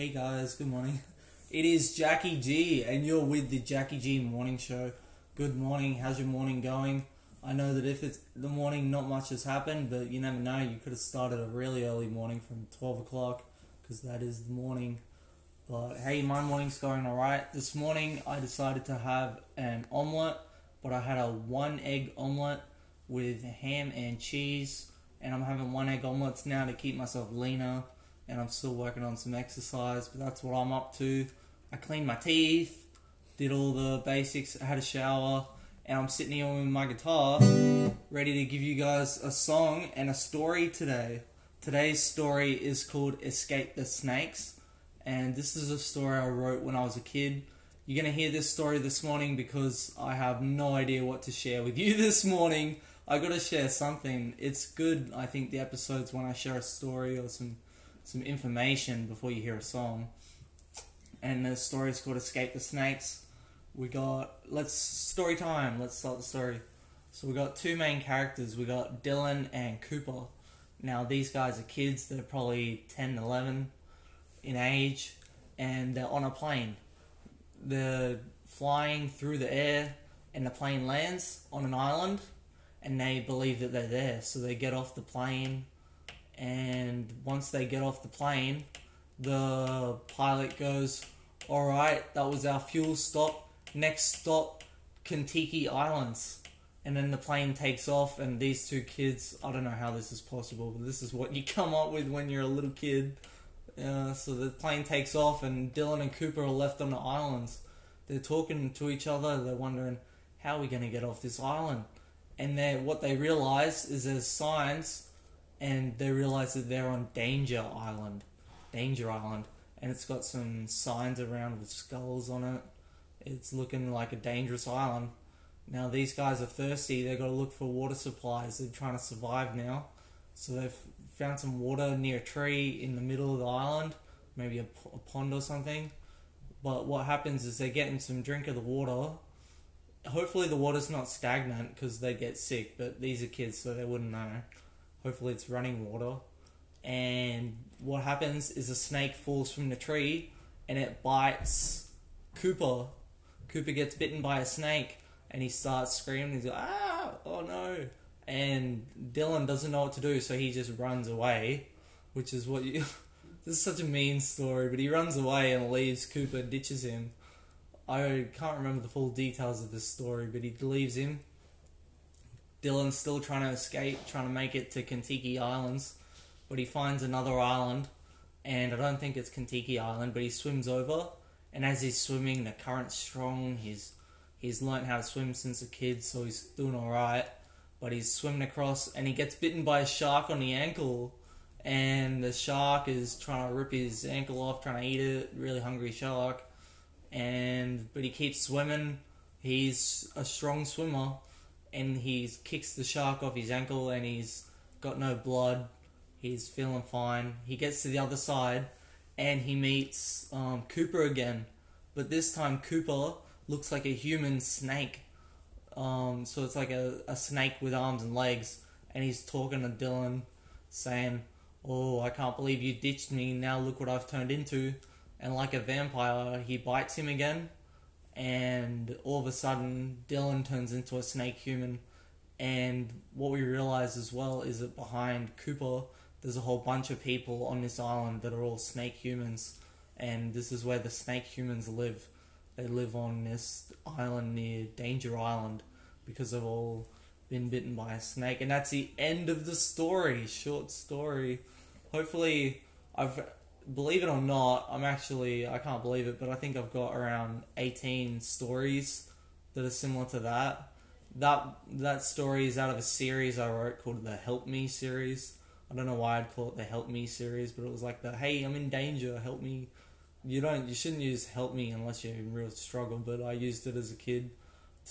Hey guys, good morning. It is Jackie G, and you're with the Jackie G Morning Show. Good morning. How's your morning going? I know that if it's the morning, not much has happened, but you never know. You could have started a really early morning from 12 o'clock, because that is the morning. But hey, my morning's going alright. This morning, I decided to have an omelette, but I had a one egg omelette with ham and cheese, and I'm having one egg omelettes now to keep myself leaner and I'm still working on some exercise, but that's what I'm up to. I cleaned my teeth, did all the basics, I had a shower, and I'm sitting here with my guitar, ready to give you guys a song and a story today. Today's story is called Escape the Snakes, and this is a story I wrote when I was a kid. You're going to hear this story this morning because I have no idea what to share with you this morning. I got to share something. It's good, I think, the episodes when I share a story or some some information before you hear a song. And the story is called Escape the Snakes. We got let's story time. Let's start the story. So we got two main characters. We got Dylan and Cooper. Now these guys are kids. They're probably 10, 11 in age, and they're on a plane. They're flying through the air, and the plane lands on an island, and they believe that they're there. So they get off the plane and once they get off the plane, the pilot goes, "All right, that was our fuel stop. Next stop, Kentucky Islands." And then the plane takes off, and these two kids, I don't know how this is possible, but this is what you come up with when you're a little kid. Uh, so the plane takes off, and Dylan and Cooper are left on the islands. They're talking to each other, they're wondering, how are we going to get off this island? And what they realize is there's signs and they realize that they're on Danger Island, Danger Island, and it's got some signs around with skulls on it. It's looking like a dangerous island. Now these guys are thirsty. They've got to look for water supplies. They're trying to survive now, so they've found some water near a tree in the middle of the island, maybe a, pond or something. But what happens is they're getting some drink of the water. Hopefully the water's not stagnant because they get sick. But these are kids, so they wouldn't know. Hopefully, it's running water. And what happens is a snake falls from the tree and it bites Cooper. Cooper gets bitten by a snake and he starts screaming. He's like, ah, oh no. And Dylan doesn't know what to do, so he just runs away, which is what you. this is such a mean story, but he runs away and leaves Cooper, ditches him. I can't remember the full details of this story, but he leaves him Dylan's still trying to escape, trying to make it to Kentucky Islands, but he finds another island, and I don't think it's Kentucky Island, but he swims over, and as he's swimming, the current's strong. He's he's learned how to swim since a kid, so he's doing all right. But he's swimming across, and he gets bitten by a shark on the ankle, and the shark is trying to rip his ankle off, trying to eat it. Really hungry shark, and but he keeps swimming. He's a strong swimmer and he kicks the shark off his ankle and he's got no blood. He's feeling fine. He gets to the other side and he meets um, Cooper again, but this time Cooper looks like a human snake. Um, so it's like a, a snake with arms and legs, and he's talking to Dylan, saying, "Oh, I can't believe you ditched me. Now look what I've turned into." And like a vampire, he bites him again, and all of a sudden Dylan turns into a snake human. And what we realize as well is that behind Cooper, there's a whole bunch of people on this island that are all snake humans, and this is where the snake humans live. They live on this island near Danger Island because they've all been bitten by a snake, and that's the end of the story. Short story. Hopefully, I've believe it or not, I'm actually I can't believe it, but I think I've got around 18 stories that are similar to that. That that story is out of a series I wrote called the Help Me series. I don't know why I'd call it the Help Me series, but it was like the Hey, I'm in danger, help me. You don't you shouldn't use help me unless you're in real struggle, but I used it as a kid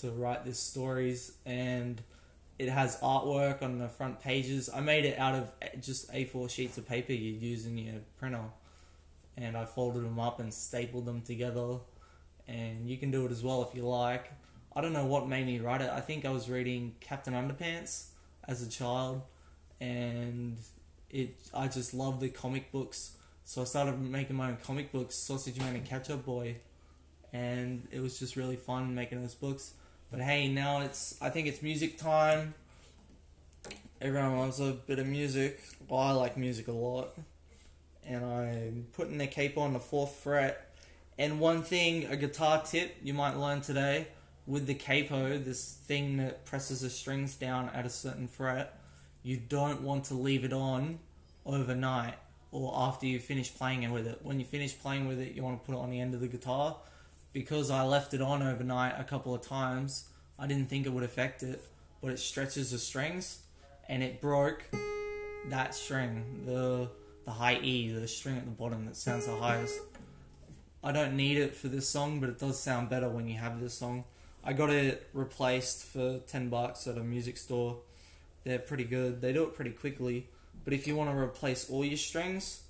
to write these stories and it has artwork on the front pages. I made it out of just A4 sheets of paper you'd use in your printer and I folded them up and stapled them together. And you can do it as well if you like. I don't know what made me write it. I think I was reading Captain Underpants as a child, and it. I just love the comic books, So I started making my own comic books, Sausage Man and Ketchup Boy, and it was just really fun making those books. But hey, now it's I think it's music time. Everyone loves a bit of music. Well, I like music a lot, and I'm putting the cape on the fourth fret. And one thing, a guitar tip you might learn today with the capo, this thing that presses the strings down at a certain fret, you don't want to leave it on overnight or after you finish playing it with it. When you finish playing with it, you want to put it on the end of the guitar. Because I left it on overnight a couple of times, I didn't think it would affect it, but it stretches the strings and it broke that string, the the high E, the string at the bottom that sounds the highest. I don't need it for this song, but it does sound better when you have this song. I got it replaced for 10 bucks at a music store. They're pretty good. They do it pretty quickly. But if you want to replace all your strings,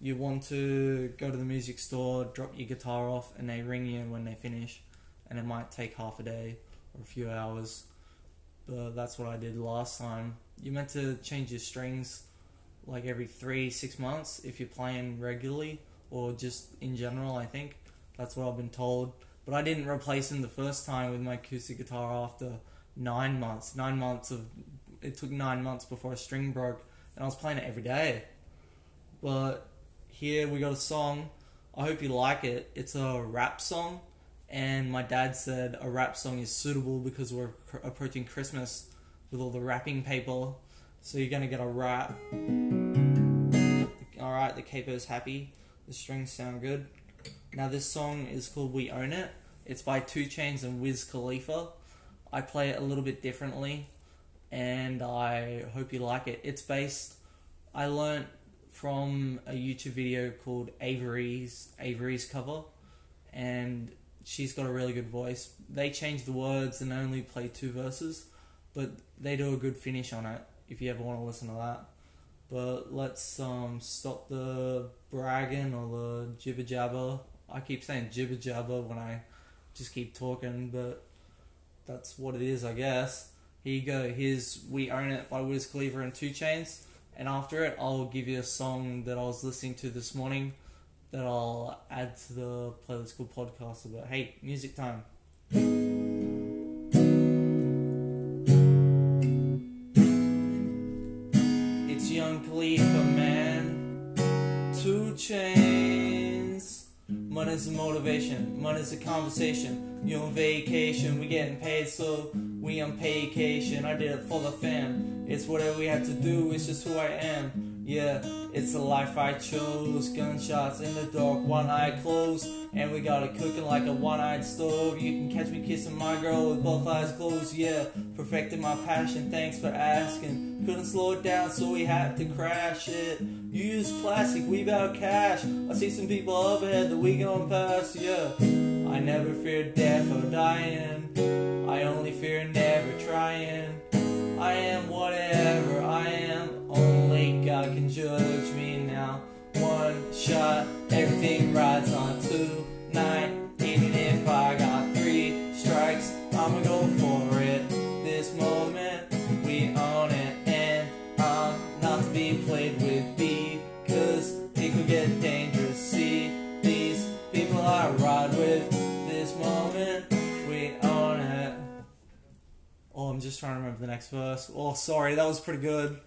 you want to go to the music store, drop your guitar off, and they ring you when they finish. And it might take half a day or a few hours. But that's what I did last time. You meant to change your strings like every three, six months if you're playing regularly or just in general, I think. That's what I've been told. But I didn't replace him the first time with my acoustic guitar after nine months. Nine months of it took nine months before a string broke, and I was playing it every day. But here we got a song. I hope you like it. It's a rap song, and my dad said a rap song is suitable because we're approaching Christmas with all the wrapping paper. So you're gonna get a rap. All right, the capo's happy. The strings sound good. Now this song is called "We Own It." It's by 2 Chainz and Wiz Khalifa. I play it a little bit differently, and I hope you like it. It's based. I learnt from a YouTube video called Avery's Avery's cover, and she's got a really good voice. They change the words and only play two verses, but they do a good finish on it. If you ever want to listen to that, but let's um stop the bragging or the jibber jabber. I keep saying jibber jabber when I just keep talking, but that's what it is, I guess. Here you go. Here's "We Own It" by Wiz Khalifa and 2 Chainz. And after it, I'll give you a song that I was listening to this morning that I'll add to the Playlist School podcast about. Hey, music time. Young Khalifa, man. 2 Chainz. Money's a motivation, money's a conversation. You on vacation, we getting paid, so we on vacation. I did it for the fam. It's whatever we have to do, it's just who I am. Yeah, it's the life I chose. Gunshots in the dark, one eye closed. And we got it cooking like a one eyed stove. You can catch me kissing my girl with both eyes closed. Yeah, perfecting my passion, thanks for asking. Couldn't slow it down, so we had to crash it. You use plastic, we bout cash. I see some people up ahead that we going past, yeah. I never fear death or dying. I only fear never trying. I am whatever I am. Only God can judge me now. One shot, everything rides on Even if I got three strikes, I'ma go for it. This moment, we own it, and I'm not to be played with because it could get dangerous. See, these people I ride with. This moment, we own it. Oh, I'm just trying to remember the next verse. Oh, sorry, that was pretty good.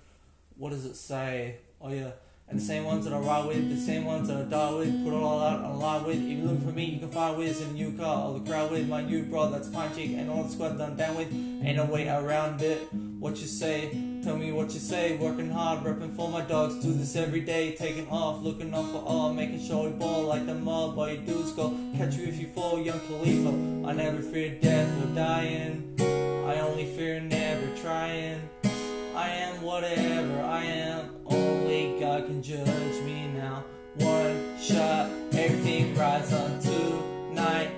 What does it say? Oh, yeah. And the same ones that I ride with, the same ones that I die with, put it all out on line with. If you look for me, you can find Wiz in a new car. All the crowd with my new bro, that's fine chick, and all the squad done down with. Ain't no way around it. What you say? Tell me what you say. Working hard, repping for my dogs. Do this every day, taking off, looking off for all, making sure we ball like the mob. All you do is go catch you if you fall, young Khalifa. I never fear death or dying. I only fear never trying. I am whatever I am. Only God can judge me now. One shot, everything rides on tonight.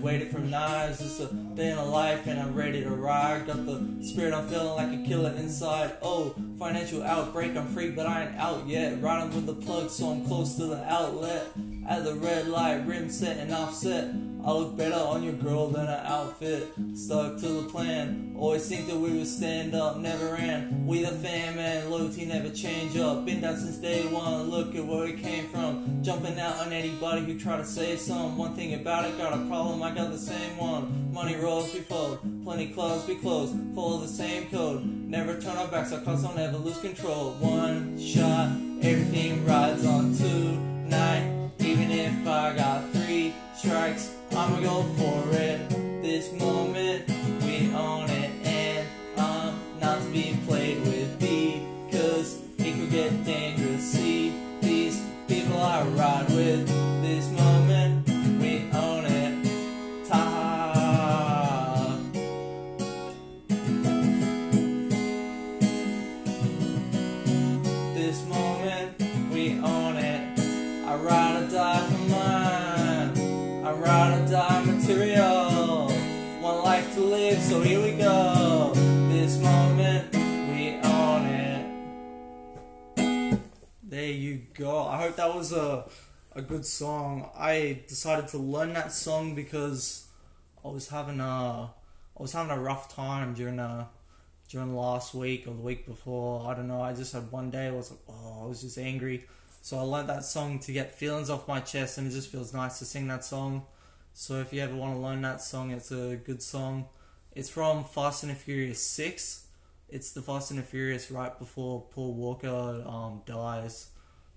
Graduated from knives. It's a day in life and I'm ready to ride. Got the spirit, I'm feeling like a killer inside. Oh, financial outbreak, I'm free, but I ain't out yet. Riding with the plug, so I'm close to the outlet. At the red light, rim set and offset. I look better on your girl than her outfit. Stuck to the plan. Always think that we would stand up, never ran. We the fam and loyalty never change up. Been down since day one. Look at where we came from. Jumping out on anybody who try to say some. One thing about it, got a problem, I got the same one. Money rolls, we fold. Plenty clubs, we close. Follow the same code. Never turn our backs, our cause don't ever lose control. One shot, everything rides on tonight. Even if I got Go for it. There you go. I hope that was a a good song. I decided to learn that song because I was having a I was having a rough time during uh during last week or the week before. I don't know. I just had one day. I was like, oh, I was just angry. So I learned that song to get feelings off my chest, and it just feels nice to sing that song. So if you ever want to learn that song, it's a good song. It's from Fast and the Furious Six. It's the Fast and the Furious right before Paul Walker um, dies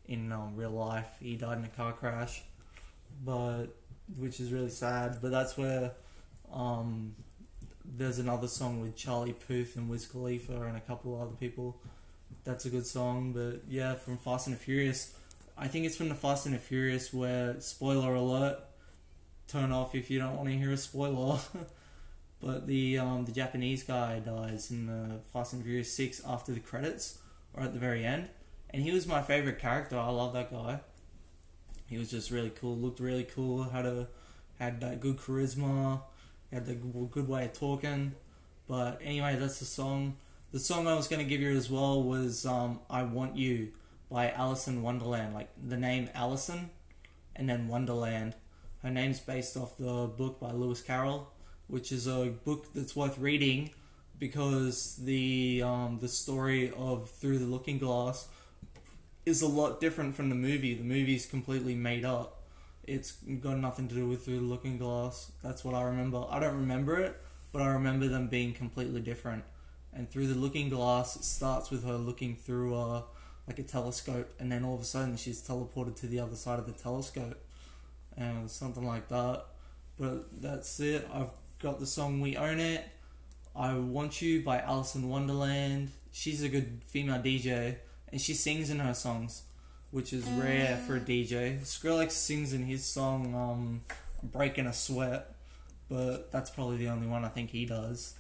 in um, real life. He died in a car crash, but which is really sad. But that's where um, there's another song with Charlie Puth and Wiz Khalifa and a couple of other people. That's a good song, but yeah, from Fast and the Furious. I think it's from the Fast and the Furious where spoiler alert. Turn off if you don't want to hear a spoiler. but the um, the Japanese guy dies in the Fast and Furious Six after the credits or at the very end, and he was my favorite character. I love that guy. He was just really cool. Looked really cool. Had a had that good charisma. Had the good way of talking. But anyway, that's the song. The song I was going to give you as well was um, "I Want You" by Alison Wonderland. Like the name Alison, and then Wonderland. Her name's based off the book by Lewis Carroll, which is a book that's worth reading because the um, the story of Through the Looking Glass is a lot different from the movie. The movie's completely made up. It's got nothing to do with Through the Looking Glass. That's what I remember. I don't remember it, but I remember them being completely different. And Through the Looking Glass it starts with her looking through a like a telescope, and then all of a sudden she's teleported to the other side of the telescope, and something like that. But that's it. I've got the song "We Own It." I Want You by Alison Wonderland. She's a good female DJ and she sings in her songs, which is rare for a DJ. Skrillex sings in his song um, "Breaking a Sweat," but that's probably the only one I think he does.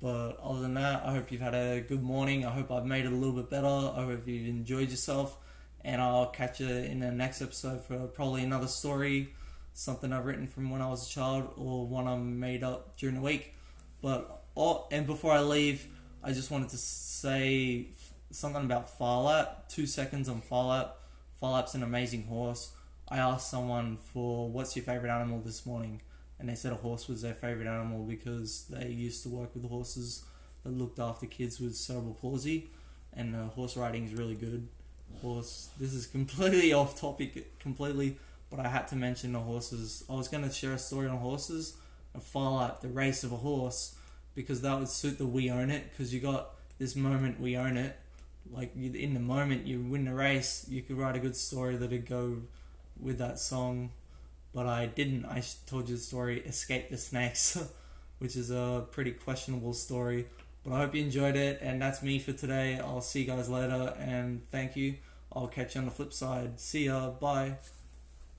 But other than that, I hope you've had a good morning. I hope I've made it a little bit better. I hope you've enjoyed yourself, and I'll catch you in the next episode for probably another story, something I've written from when I was a child, or one I made up during the week. But oh, and before I leave, I just wanted to say something about Fallout. Two seconds on Fallout. Fallout's an amazing horse. I asked someone for what's your favorite animal this morning, and they said a horse was their favorite animal because they used to work with horses that looked after kids with cerebral palsy, and uh, horse riding is really good. Horse. This is completely off topic, completely, but I had to mention the horses. I was going to share a story on horses, a Fallout, the race of a horse, because that would suit the we own it. Because you got this moment we own it, like in the moment you win the race, you could write a good story that'd go with that song. But I didn't. I told you the story "Escape the Snakes," which is a pretty questionable story. But I hope you enjoyed it, and that's me for today. I'll see you guys later, and thank you. I'll catch you on the flip side. See ya. Bye.